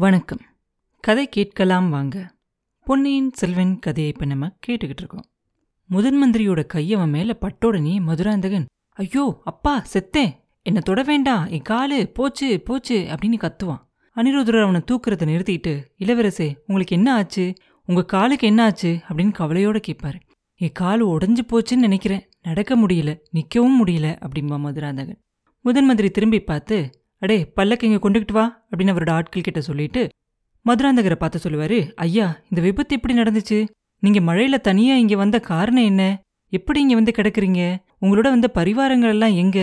வணக்கம். கதை கேட்கலாம் வாங்க. பொன்னியின் செல்வன் கதையை இப்போ நம்ம கேட்டுக்கிட்டு இருக்கோம். முதன் மந்திரியோட கையவன் மேல பட்டோடனே மதுராந்தகன். ஐயோ அப்பா செத்தேன் என்ன தொட வேண்டாம். என் காலு போச்சு போச்சு அப்படின்னு கத்துவான். அனிருத்தர் அவனை தூக்குறத நிறுத்திட்டு இளவரசே உங்களுக்கு என்ன ஆச்சு? உங்க காலுக்கு என்ன ஆச்சு? அப்படின்னு கவலையோட கேட்பாரு. என் காலு உடஞ்சி போச்சுன்னு நினைக்கிறேன். நடக்க முடியல நிற்கவும் முடியல அப்படிம்பா மதுராந்தகன். முதன் மந்திரி திரும்பி பார்த்து அடே பல்லக்கு இங்க கொண்டுகிட்டு வா அப்படின்னு அவரோட ஆட்கள் கிட்ட சொல்லிட்டு மதுராந்தகரை பார்த்து சொல்லுவாரு ஐயா இந்த விபத்து எப்படி நடந்துச்சு? நீங்க மழையில தனியா இங்க வந்த காரணம் என்ன? எப்படி இங்க வந்து கிடக்குறீங்க? உங்களோட வந்த பரிவாரங்கள் எல்லாம் எங்க?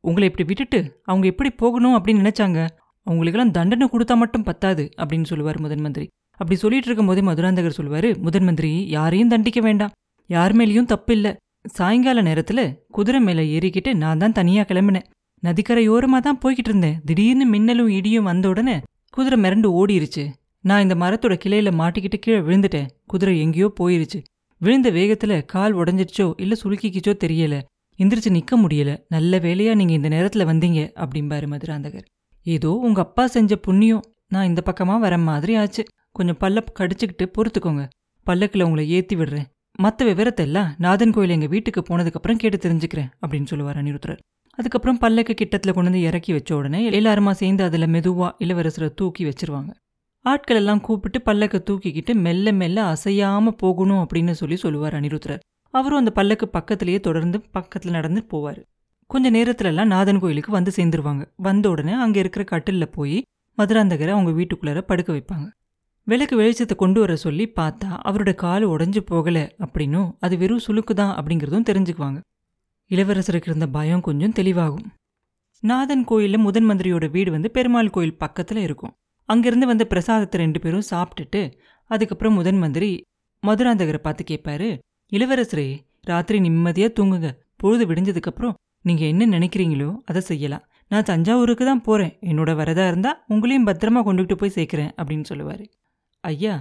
உங்களை இப்படி விட்டுட்டு அவங்க எப்படி போகணும் அப்படின்னு நினைச்சாங்க? அவங்களுக்கெல்லாம் தண்டனை கொடுத்தா மட்டும் பத்தாது அப்படின்னு சொல்லுவார் முதன் மந்திரி. அப்படி சொல்லிட்டு இருக்கும் போதே மதுராந்தகர் சொல்லுவாரு முதன் மந்திரி யாரையும் தண்டிக்க வேண்டாம். யார் மேலேயும் தப்பு இல்லை. சாயங்கால நேரத்துல குதிரை மேல ஏறிக்கிட்டு நான் தான் தனியா கிளம்பினேன். நதிக்கரையோரமா தான் போய்கிட்டு இருந்தேன். திடீர்னு மின்னலும் இடியும் வந்த உடனே குதிரை மிரண்டு ஓடிருச்சு. நான் இந்த மரத்தோட கிளையில மாட்டிக்கிட்டு கீழே விழுந்துட்டேன். குதிரை எங்கேயோ போயிருச்சு. விழுந்த வேகத்துல கால் உடஞ்சிடுச்சோ இல்ல சுருக்கிக்கிச்சோ தெரியல. எந்திரிச்சு நிக்க முடியல. நல்ல வேலையா நீங்க இந்த நேரத்துல வந்தீங்க அப்படிம்பாரு மதுராந்தகர். ஏதோ உங்க அப்பா செஞ்ச புண்ணியம். நான் இந்த பக்கமா வர மாதிரி ஆச்சு. கொஞ்சம் பல்ல கடிச்சுக்கிட்டு பொறுத்துக்கோங்க. பல்லக்கில் உங்களை ஏத்தி விடுறேன். மற்ற விவரத்தை எல்லாம் நாதன் கோயில் எங்க வீட்டுக்கு போனதுக்கப்புறம் கேட்டு தெரிஞ்சுக்கிறேன் அப்படின்னு சொல்லுவார் அனிருத்தரர் அதுக்கப்புறம் பல்லக்கு கிட்டத்துல கொண்டு வந்து இறக்கி வச்ச உடனே எல்லாருமா சேர்ந்து அதுல மெதுவா இளவரசரை தூக்கி வச்சிருவாங்க. ஆட்கள் எல்லாம் கூப்பிட்டு பல்லக்க தூக்கிக்கிட்டு மெல்ல மெல்ல அசையாம போகணும் அப்படின்னு சொல்லி சொல்லுவார் அனிருத்ரர் அவரும் அந்த பல்லக்கு பக்கத்திலேயே தொடர்ந்து பக்கத்துல நடந்து போவார். கொஞ்ச நேரத்துல எல்லாம் நாதன் கோயிலுக்கு வந்து சேர்ந்துருவாங்க. வந்த உடனே அங்க இருக்கிற கட்டிலில் போய் மதுராந்தகரை அவங்க வீட்டுக்குள்ளார படுக்க வைப்பாங்க. விளக்கு வெளிச்சத்தை கொண்டு வர சொல்லி பார்த்தா அவரோட கால் உடைஞ்சு போகல அப்படின்னும் அது வெறும் சுளுக்கு தான் அப்படிங்கிறதும் தெரிஞ்சுக்குவாங்க. இளவரசருக்கு இருந்த பயம் கொஞ்சம் தெளிவாகும். நாதன் கோயில்ல முதன் மந்திரியோட வீடு வந்து பெருமாள் கோயில் பக்கத்துல இருக்கும். அங்கிருந்து வந்த பிரசாதத்தை ரெண்டு பேரும் சாப்பிட்டுட்டு அதுக்கப்புறம் முதன் மந்திரி மதுராந்தகரை பார்த்து கேட்பாரு இளவரசரே ராத்திரி நிம்மதியா தூங்குங்க. பொழுது விடிஞ்சதுக்கப்புறம் நீங்க என்ன நினைக்கிறீங்களோ அதை செய்யலாம். நான் தஞ்சாவூருக்கு தான் போறேன். என்னோட வரதா இருந்தா உங்களையும் பத்திரமா கொண்டுகிட்டு போய் சேர்க்குறேன் அப்படின்னு சொல்லுவாரு. ஐயா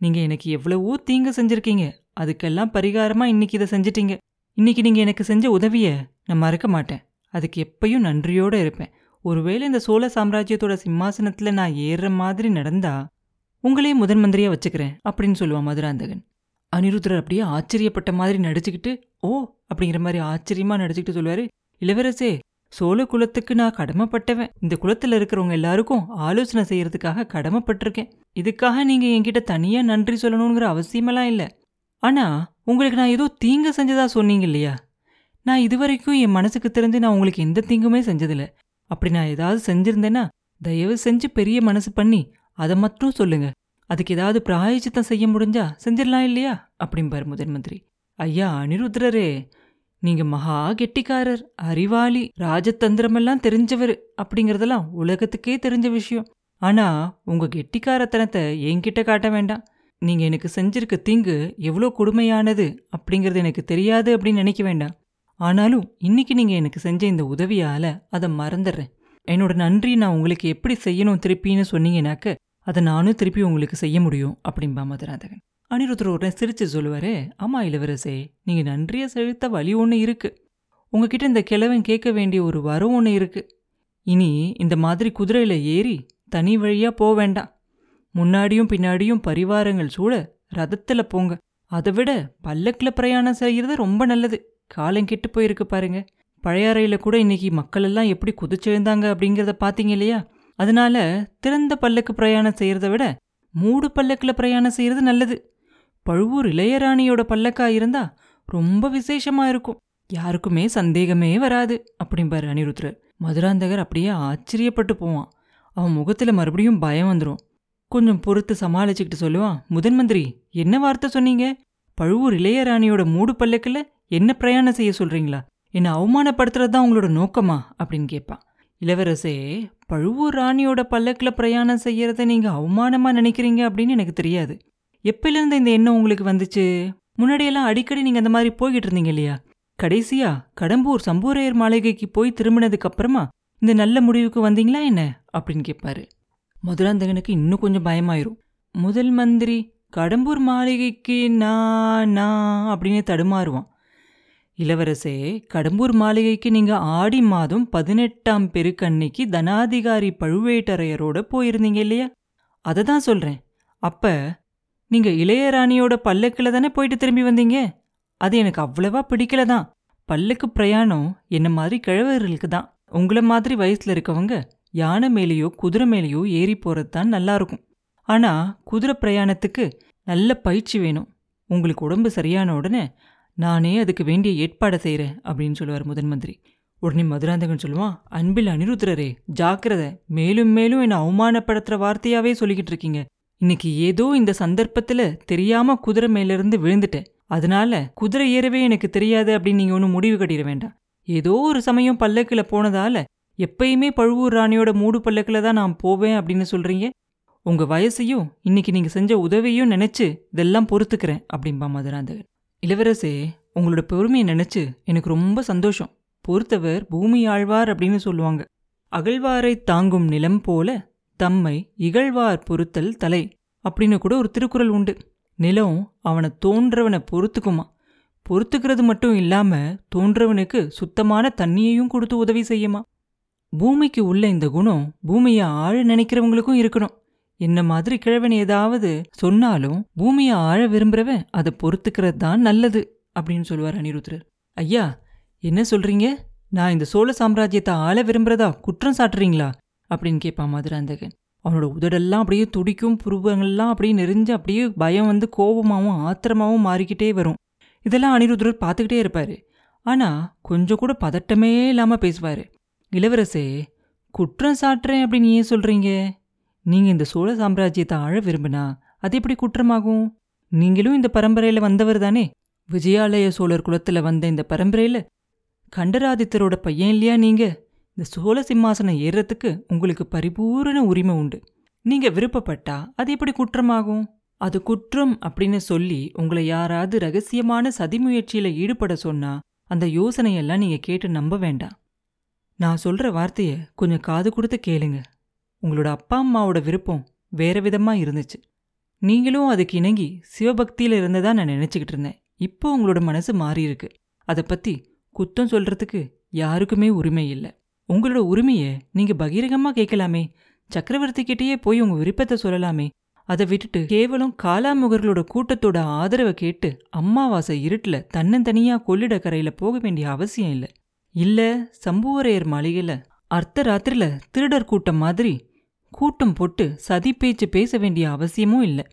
நீங்க எனக்கு எவ்வளவோ தீங்கு செஞ்சிருக்கீங்க. அதுக்கெல்லாம் பரிகாரமா இன்னைக்கு இதை செஞ்சிட்டீங்க. இன்னைக்கு நீங்க எனக்கு செஞ்ச உதவிய நான் மறக்க மாட்டேன். அதுக்கு எப்பயும் நன்றியோட இருப்பேன். ஒருவேளை இந்த சோழ சாம்ராஜ்யத்தோட சிம்மாசனத்துல நான் ஏறுற மாதிரி நடந்தா உங்களையே முதன் மந்திரியா வச்சுக்கிறேன் அப்படின்னு சொல்லுவான் மதுராந்தகன். அனிருத்தர் அப்படியே ஆச்சரியப்பட்ட மாதிரி நடிச்சுக்கிட்டு ஓ! அப்படிங்கிற மாதிரி ஆச்சரியமா நடிச்சுக்கிட்டு சொல்லுவாரு. இளவரசே சோழ குலத்துக்கு நான் கடமைப்பட்டவன். இந்த குலத்துல இருக்கிறவங்க எல்லாருக்கும் ஆலோசனை செய்யறதுக்காக கடமைப்பட்டிருக்கேன். இதுக்காக நீங்க என்கிட்ட தனியா நன்றி சொல்லணுங்கிற அவசியமெல்லாம் இல்ல. ஆனா உங்களுக்கு நான் ஏதோ தீங்கு செஞ்சதா சொன்னீங்க இல்லையா? நான் இதுவரைக்கும் என் மனசுக்கு தெரிஞ்சு நான் உங்களுக்கு எந்த தீங்குமே செஞ்சதில்ல. அப்படி நான் ஏதாவது செஞ்சிருந்தேன்னா தயவு செஞ்சு பெரிய மனசு பண்ணி அதை மட்டும் சொல்லுங்க. அதுக்கு ஏதாவது பிராயச்சித்தம் செய்ய முடிஞ்சா செஞ்சிடலாம் இல்லையா? அப்படிம்பார் முதன் மந்திரி. ஐயா அனிருத்ரரே நீங்க மகா கெட்டிக்காரர் அறிவாளி ராஜதந்திரமெல்லாம் தெரிஞ்சவர் அப்படிங்கறதெல்லாம் உலகத்துக்கே தெரிஞ்ச விஷயம். ஆனா உங்க கெட்டிக்காரத்தனத்தை என்கிட்ட காட்ட வேண்டாம். நீங்க எனக்கு செஞ்சிருக்க தீங்கு எவ்வளோ கொடுமையானது அப்படிங்கிறது எனக்கு தெரியாது அப்படின்னு நினைக்க வேண்டாம். ஆனாலும் இன்னைக்கு நீங்க எனக்கு செஞ்ச இந்த உதவியால அதை மறந்துடுறேன். என்னோட நன்றி நான் உங்களுக்கு எப்படி செய்யணும் திருப்பின்னு சொன்னீங்கன்னாக்க அதை நானும் திருப்பி உங்களுக்கு செய்ய முடியும் அப்படின்பா மதுராந்தகன். அனிருத்தர் உடனே சிரிச்சு சொல்லுவாரு ஆமா இளவரசே நீங்க நன்றியை செலுத்த வழி ஒன்று இருக்கு. உங்ககிட்ட இந்த கிழவன் கேட்க வேண்டிய ஒரு வரம் ஒன்று இருக்கு. இனி இந்த மாதிரி குதிரையில ஏறி தனி வழியா போக வேண்டாம். முன்னாடியும் பின்னாடியும் பரிவாரங்கள் சூழ ரதத்துல போங்க. அதை விட பல்லக்குல பிரயாணம் செய்யறது ரொம்ப நல்லது. காலம் கெட்டு போயிருக்கு பாருங்க. பழையாறையில் கூட இன்னைக்கு மக்கள் எல்லாம் எப்படி குதிச்செழுந்தாங்க அப்படிங்கிறத பார்த்தீங்க இல்லையா? அதனால திறந்த பல்லக்கு பிரயாணம் செய்கிறத விட மூடு பல்லக்குல பிரயாணம் செய்யறது நல்லது. பழுவூர் இளையராணியோட பல்லக்கா இருந்தா ரொம்ப விசேஷமா இருக்கும். யாருக்குமே சந்தேகமே வராது அப்படிம்பாரு அனிருத்ரர் மதுராந்தகர் அப்படியே ஆச்சரியப்பட்டு போவான். அவன் முகத்துல மறுபடியும் பயம் வந்துடும் கொஞ்சம் பொறுத்து சமாளிச்சுக்கிட்டு சொல்லுவான் முதன் மந்திரி என்ன வார்த்தை சொன்னீங்க? பழுவூர் இளையராணியோட மூடு பல்லக்குல என்ன பிரயாணம் செய்ய சொல்றீங்களா? என்ன அவமானப்படுத்துறது தான் உங்களோட நோக்கமா? அப்படின்னு கேட்பான் இளவரசே பழுவூர் ராணியோட பல்லக்குல பிரயாணம் செய்யறத நீங்க அவமானமா நினைக்கிறீங்க அப்படின்னு எனக்கு தெரியாது. எப்பயிலிருந்து இந்த எண்ணம் உங்களுக்கு வந்துச்சு? முன்னாடியெல்லாம் அடிக்கடி நீங்க அந்த மாதிரி போய்கிட்டு இருந்தீங்க இல்லையா? கடைசியா கடம்பூர் சம்பூரையர் மாளிகைக்கு போய் திரும்பினதுக்கு அப்புறமா இந்த நல்ல முடிவுக்கு வந்தீங்களா என்ன? அப்படின்னு கேட்பாரு. மதுராந்தகனுக்கு இன்னும் கொஞ்சம் பயமாயிரும். முதல் மந்திரி கடம்பூர் மாளிகைக்கு நா நா அப்படின்னு தடுமாறுவான். இளவரசே கடம்பூர் மாளிகைக்கு நீங்க ஆடி மாதம் பதினெட்டாம் பெருக்கன்னைக்கு தனாதிகாரி பழுவேட்டரையரோட போயிருந்தீங்க இல்லையா? அதை தான் சொல்றேன். அப்ப நீங்க இளையராணியோட பல்லக்கில் தானே போயிட்டு திரும்பி வந்தீங்க? அது எனக்கு அவ்வளவா பிடிக்கல தான். பல்லுக்கு பிரயாணம் என்ன மாதிரி கிழவர்களுக்கு தான். உங்கள மாதிரி வயசுல இருக்கவங்க யானை மேலேயோ குதிரை மேலேயோ ஏறி போறது தான் நல்லா இருக்கும் ஆனா குதிரை பிரயாணத்துக்கு நல்ல பயிற்சி வேணும். உங்களுக்கு உடம்பு சரியான உடனே நானே அதுக்கு வேண்டிய ஏற்பாடை செய்கிறேன் அப்படின்னு சொல்லுவார் முதன் மந்திரி. உடனே மதுராந்தகன் சொல்லுவான் அன்பில் அனிருத்ரரே ஜாக்கிரதை. மேலும் மேலும் என்னை அவமானப்படுத்துற வார்த்தையாவே சொல்லிக்கிட்டு இருக்கீங்க. இன்னைக்கு ஏதோ இந்த சந்தர்ப்பத்துல தெரியாம குதிரை மேலிருந்து விழுந்துட்டேன். அதனால குதிரை ஏறவே எனக்கு தெரியாது அப்படின்னு நீங்க ஒன்றும் முடிவு கட்டிட வேண்டாம். ஏதோ ஒரு சமயம் பல்லக்கில் போனதால எப்பயுமே பழுவூர் ராணியோட மூடு பல்லக்கில் தான் நான் போவேன் அப்படின்னு சொல்றீங்க? உங்க வயசையும் இன்னைக்கு நீங்க செஞ்ச உதவியும் நினைச்சு இதெல்லாம் பொறுத்துக்கிறேன் அப்படின்பா மதுராந்தகன். இளவரசே உங்களோட பெருமையை நினைச்சு எனக்கு ரொம்ப சந்தோஷம். பொறுத்தவர் பூமி ஆழ்வார் அப்படின்னு சொல்லுவாங்க. அகழ்வாரை தாங்கும் நிலம் போல தம்மை இகழ்வார் பொறுத்தல் தலை அப்படின்னு கூட ஒரு திருக்குறள் உண்டு. நிலம் அவனை தோன்றவனை பொறுத்துக்குமா? பொறுத்துக்கிறது மட்டும் இல்லாம தோன்றவனுக்கு சுத்தமான தண்ணியையும் கொடுத்து உதவி செய்யுமா? பூமிக்கு உள்ள இந்த குணம் பூமியை ஆழ நினைக்கிறவங்களுக்கும் இருக்கணும். என்ன மாதிரி கிழவன் ஏதாவது சொன்னாலும் பூமியை ஆழ விரும்புறவன் அதை பொறுத்துக்கிறது தான் நல்லது அப்படின்னு சொல்லுவார் அனிருத்ரர் ஐயா என்ன சொல்றீங்க? நான் இந்த சோழ சாம்ராஜ்யத்தை ஆள விரும்புறதா? குற்றம் சாட்டுறீங்களா? அப்படின்னு கேட்பான் மதுராந்தகன். அவனோட உதடெல்லாம் அப்படியே துடிக்கும் புருவங்கள்லாம் அப்படியே நெறிஞ்சு அப்படியே பயம் வந்து கோபமாகவும் ஆத்திரமாகவும் மாறிக்கிட்டே வரும். இதெல்லாம் அனிருத்ரர் பார்த்துக்கிட்டே இருப்பார். ஆனால் கொஞ்சம் கூட பதட்டமே இல்லாமல் பேசுவார். இளவரசே குற்றம் சாட்டுறேன் அப்படின்னு ஏன் சொல்றீங்க? நீங்க இந்த சோழ சாம்ராஜ்யத்தை ஆழ விரும்பினா அது எப்படி குற்றமாகும்? நீங்களும் இந்த பரம்பரையில வந்தவர் தானே? விஜயாலய சோழர் குலத்துல வந்த இந்த பரம்பரையில கண்டராதித்தரோட பையன் இல்லையா நீங்க? இந்த சோழ சிம்மாசனம் ஏறுறதுக்கு உங்களுக்கு பரிபூரண உரிமை உண்டு. நீங்க விருப்பப்பட்டா அது எப்படி குற்றமாகும்? அது குற்றம் அப்படின்னு சொல்லி உங்களை யாராவது ரகசியமான சதி முயற்சியில ஈடுபட சொன்னா அந்த யோசனையெல்லாம் நீங்க கேட்டு நம்ப வேண்டாம். நான் சொல்ற வார்த்தைய கொஞ்சம் காது கொடுத்து கேளுங்க. உங்களோட அப்பா அம்மாவோட விருப்பம் வேற விதமா இருந்துச்சு. நீங்களும் அதுக்கு இணங்கி சிவபக்தியில இருந்ததா நான் நினைச்சுக்கிட்டு இருந்தேன். இப்போ உங்களோட மனசு மாறியிருக்கு அதை பத்தி குத்தம் சொல்றதுக்கு யாருக்குமே உரிமை இல்லை. உங்களோட உரிமையை நீங்க பகிரகமா கேட்கலாமே சக்கரவர்த்தி கிட்டேயே போய் உங்க விருப்பத்தை சொல்லலாமே. அதை விட்டுட்டு கேவலம் காலாமுகர்களோட கூட்டத்தோட ஆதரவை கேட்டு அம்மாவாசை இருட்டுல தன்னந்தனியா கொள்ளிட கரையில போக வேண்டிய அவசியம் இல்ல. இல்ல சம்புவரையர் மாளிகையில அர்த்த ராத்திரில திருடர் கூட்டம் மாதிரி கூட்டம் போட்டு சதி பேச்சு பேச வேண்டிய அவசியமும் இல்லை.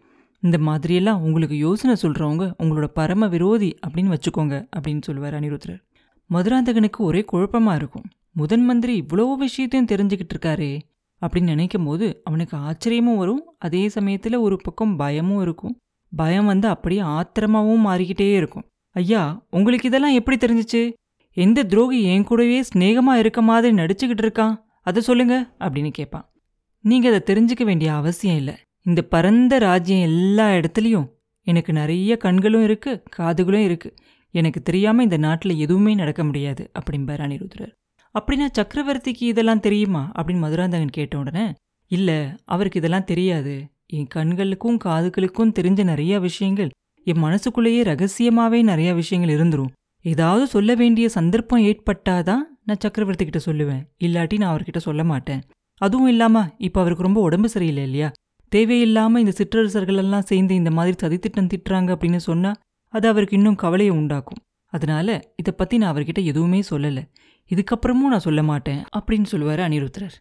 இந்த மாதிரியெல்லாம் உங்களுக்கு யோசனை சொல்றவங்க உங்களோட பரம விரோதி அப்படின்னு வச்சுக்கோங்க அப்படின்னு சொல்லுவார் அனிருத்ரர் மதுராந்தகனுக்கு ஒரே குழப்பமா இருக்கும். முதன் மந்திரி இவ்வளோ விஷயத்தையும் தெரிஞ்சுக்கிட்டு இருக்காரே அப்படின்னு நினைக்கும் போது அவனுக்கு ஆச்சரியமும் வரும். அதே சமயத்துல ஒரு பக்கம் பயமும் இருக்கும். பயம் வந்து அப்படியே ஆத்திரமாவும் மாறிக்கிட்டே இருக்கும். ஐயா உங்களுக்கு இதெல்லாம் எப்படி தெரிஞ்சுச்சு? எந்த துரோகி என் கூடவே ஸ்நேகமாக இருக்க மாதிரி நடிச்சுக்கிட்டு இருக்கான் அதை சொல்லுங்க அப்படின்னு கேட்பான். நீங்க அதை தெரிஞ்சுக்க வேண்டிய அவசியம் இல்லை. இந்த பரந்த ராஜ்யம் எல்லா இடத்துலையும் எனக்கு நிறைய கண்களும் இருக்கு காதுகளும் இருக்கு. எனக்கு தெரியாம இந்த நாட்டில் எதுவுமே நடக்க முடியாது அப்படிம்பார் அனிருத்ரர் அப்படின்னா சக்கரவர்த்திக்கு இதெல்லாம் தெரியுமா? அப்படின்னு மதுராந்தகன் கேட்ட உடனே இல்ல அவருக்கு இதெல்லாம் தெரியாது. என் கண்களுக்கும் காதுகளுக்கும் தெரிஞ்ச நிறைய விஷயங்கள் என் மனசுக்குள்ளேயே ரகசியமாவே நிறைய விஷயங்கள் இருந்துரும். ஏதாவது சொல்ல வேண்டிய சந்தர்ப்பம் ஏற்பட்டாதான் நான் சக்கரவர்த்தி கிட்ட சொல்லுவேன். இல்லாட்டி நான் அவர்கிட்ட சொல்ல மாட்டேன். அதுவும் இல்லாம இப்ப அவருக்கு ரொம்ப உடம்பு சரியில்லை இல்லையா? தேவையில்லாம இந்த சிற்றரசர்கள் எல்லாம் சேர்ந்து இந்த மாதிரி சதித்திட்டம் திட்டுறாங்க அப்படின்னு சொன்னா அது அவருக்கு இன்னும் கவலையை உண்டாக்கும். அதனால இதை பத்தி நான் அவர்கிட்ட எதுவுமே சொல்லல. இதுக்கப்புறமும் நான் சொல்ல மாட்டேன் அப்படின்னு சொல்லுவாரு அனிருத்ரர்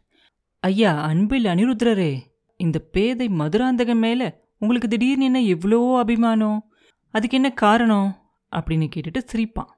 ஐயா அன்பில் அனிருத்ரரே இந்த பேதை மதுராந்தகன் மேல உங்களுக்கு திடீர்னு என்ன எவ்வளோ அபிமானம்? அதுக்கு என்ன காரணம்? அப்படின்னு கேட்டுட்டு சிரிப்பான்.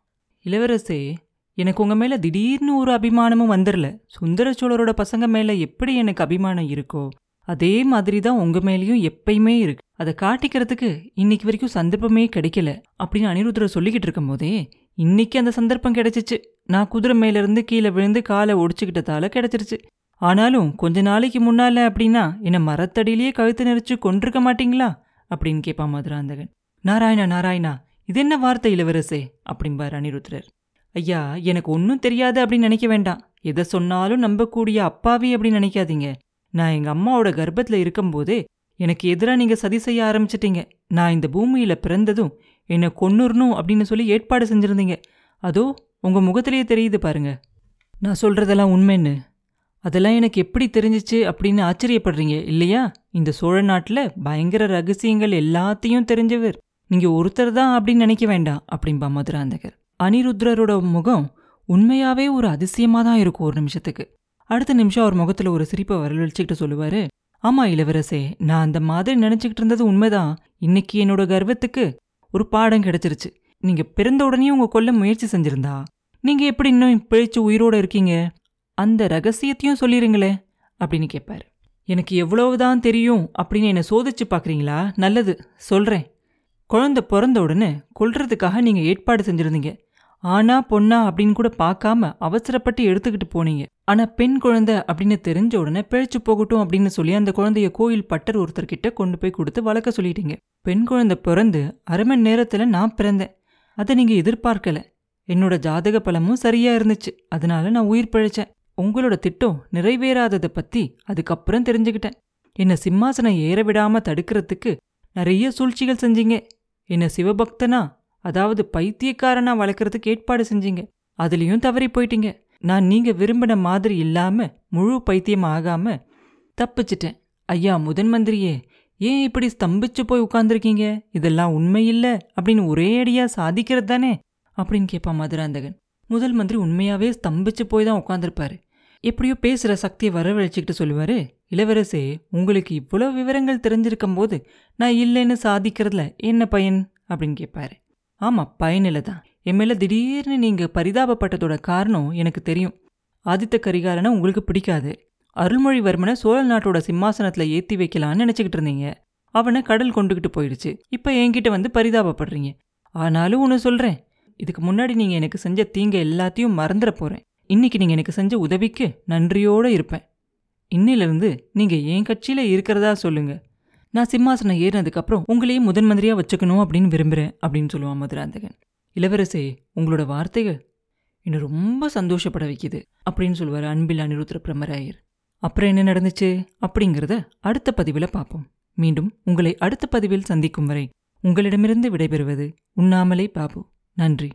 இளவரசே எனக்கு உங்க மேல திடீர்னு ஒரு அபிமானமும் வந்துடல சுந்தர சோழரோட பசங்க மேல எப்படி எனக்கு அபிமானம் இருக்கோ அதே மாதிரி தான் உங்க மேலேயும் எப்பயுமே இருக்கு. அதை காட்டிக்கிறதுக்கு இன்னைக்கு வரைக்கும் சந்தர்ப்பமே கிடைக்கல அப்படின்னு அனிருத்ர சொல்லிக்கிட்டு இருக்கும் போதே இன்னைக்கு அந்த சந்தர்ப்பம் கிடைச்சிச்சு. நான் குதிரை மேல இருந்து கீழே விழுந்து காலை ஒடிச்சுக்கிட்டதால கிடைச்சிருச்சு. ஆனாலும் கொஞ்ச நாளைக்கு முன்னால அப்படின்னா என்ன மரத்தடியிலேயே கழுத்து நெரிச்சு கொண்டிருக்க மாட்டீங்களா? அப்படின்னு கேட்பான் மதுராந்தகன். நாராயணா நாராயணா இது என்ன வார்த்தை இளவரசே? அப்படிம்பார் அனிருத்ரர் ஐயா எனக்கு ஒன்றும் தெரியாது அப்படின்னு நினைக்க வேண்டாம். எதை சொன்னாலும் நம்பக்கூடிய அப்பாவி அப்படின்னு நினைக்காதீங்க. நான் எங்க அம்மாவோட கர்ப்பத்துல இருக்கும்போதே எனக்கு எதிராக நீங்க சதி செய்ய ஆரம்பிச்சிட்டீங்க. நான் இந்த பூமியில பிறந்ததும் என்னை கொன்னுறணும் அப்படின்னு சொல்லி ஏற்பாடு செஞ்சுருந்தீங்க. அதோ உங்க முகத்திலேயே தெரியுது பாருங்க. நான் சொல்றதெல்லாம் உண்மைன்னு. அதெல்லாம் எனக்கு எப்படி தெரிஞ்சிச்சு அப்படின்னு ஆச்சரியப்படுறீங்க இல்லையா? இந்த சோழ நாட்டில் பயங்கர ரகசியங்கள் எல்லாத்தையும் தெரிஞ்சவர். நீங்க ஒருத்தர் தான் அப்படின்னு நினைக்க வேண்டாம் அப்படின்பா மதுராந்தகர். அனிருத்ரரோட முகம் உண்மையாவே ஒரு அதிசயமா தான் இருக்கும் ஒரு நிமிஷத்துக்கு. அடுத்த நிமிஷம் அவர் முகத்துல ஒரு சிரிப்பை வரவழைச்சுக்கிட்டு சொல்லுவாரு ஆமா இளவரசே நான் அந்த மாதிரி நினச்சிக்கிட்டு இருந்தது உண்மைதான். இன்னைக்கு என்னோட கர்வத்துக்கு ஒரு பாடம் கிடைச்சிருச்சு. நீங்க பிறந்த உடனே உங்க கொல்ல முயற்சி செஞ்சிருந்தா நீங்க எப்படி இன்னும் பிழைச்சு உயிரோட இருக்கீங்க? அந்த ரகசியத்தையும் சொல்லிடுங்களே அப்படின்னு கேட்பாரு எனக்கு எவ்வளவுதான் தெரியும் அப்படின்னு என்னை சோதிச்சு பார்க்குறீங்களா? நல்லது சொல்கிறேன் குழந்தை பிறந்த உடனே கொல்றதுக்காக நீங்கள் ஏற்பாடு செஞ்சுருந்தீங்க. ஆனா பொண்ணா அப்படின்னு கூட பார்க்காம அவசரப்பட்டு எடுத்துக்கிட்டு போனீங்க. ஆனா பெண் குழந்தை அப்படின்னு தெரிஞ்ச உடனே பிழைச்சு போகட்டும் அப்படின்னு சொல்லி அந்த குழந்தைய கோயில் பட்டர் ஒருத்தர்கிட்ட கொண்டு போய் கொடுத்து வளர்க்க சொல்லிட்டீங்க. பெண் குழந்தை பிறந்து அரை மணி நேரத்துல நான் பிறந்தேன். அதை நீங்க எதிர்பார்க்கல. என்னோட ஜாதக பலமும் சரியா இருந்துச்சு. அதனால நான் உயிர் பிழைச்சேன். உங்களோட திட்டம் நிறைவேறாததை பத்தி அதுக்கப்புறம் தெரிஞ்சுக்கிட்டேன். என்ன சிம்மாசனம் ஏற விடாம தடுக்கிறதுக்கு நிறைய சூழ்ச்சிகள் செஞ்சீங்க. என்ன சிவபக்தனா? அதாவது பைத்தியக்காரனா வளர்க்கறதுக்கு ஏற்பாடு செஞ்சீங்க. அதுலயும் தவறி போயிட்டீங்க. நான் நீங்க விரும்பின மாதிரி இல்லாம முழு பைத்தியம் ஆகாம தப்பிச்சிட்டேன். ஐயா முதன் மந்திரியே ஏன் இப்படி ஸ்தம்பிச்சு போய் உட்கார்ந்துருக்கீங்க? இதெல்லாம் உண்மை அப்படின்னு ஒரே அடியா சாதிக்கிறது தானே? அப்படின்னு கேட்பான் மதுராந்தகன். முதல் மந்திரி உண்மையாவே ஸ்தம்பிச்சு போய் தான் உட்காந்துருப்பாரு எப்படியோ பேசுகிற சக்தியை வரவழைச்சிக்கிட்டு சொல்லுவார் இளவரசே உங்களுக்கு இவ்வளோ விவரங்கள் தெரிஞ்சிருக்கும் போது நான் இல்லைன்னு சாதிக்கிறதுல என்ன பயன்? அப்படின்னு கேட்பாரு. ஆமாம் பயனில்லை தான் என் மேலே திடீர்னு நீங்கள் பரிதாபப்பட்டதோட காரணம் எனக்கு தெரியும். ஆதித்த கரிகாலனை உங்களுக்கு பிடிக்காது. அருள்மொழிவர்மனை சோழ நாட்டோட சிம்மாசனத்தில் ஏற்றி வைக்கலான்னு நினச்சிக்கிட்டு இருந்தீங்க. அவனை கடல் கொண்டுகிட்டு போயிடுச்சு. இப்போ என்கிட்ட வந்து பரிதாபப்படுறீங்க. ஆனாலும் ஒன்று சொல்கிறேன் இதுக்கு முன்னாடி நீங்கள் எனக்கு செஞ்ச தீங்க எல்லாத்தையும் மறந்துட போகிறேன் இன்னைக்கு நீங்க எனக்கு செஞ்ச உதவிக்கு நன்றியோட இருப்பேன். இன்னிலிருந்து நீங்க என் கட்சியில இருக்கிறதா சொல்லுங்க. நான் சிம்மாசனம் ஏறினதுக்கப்புறம் உங்களையும் முதன் மந்திரியாக வச்சுக்கணும் அப்படின்னு விரும்புறேன் அப்படின்னு சொல்லுவான் மதுராந்தகன். இளவரசே உங்களோட வார்த்தைகள் என்னை ரொம்ப சந்தோஷப்பட வைக்குது அப்படின்னு சொல்லுவார் அன்பில் அனிருத்ர பிரம்மராயர். அப்புறம் என்ன நடந்துச்சு அப்படிங்கிறத அடுத்த பதிவில் பார்ப்போம். மீண்டும் உங்களை அடுத்த பதிவில் சந்திக்கும் வரை உங்களிடமிருந்து விடைபெறுவது உண்ணாமலே பாபு. நன்றி.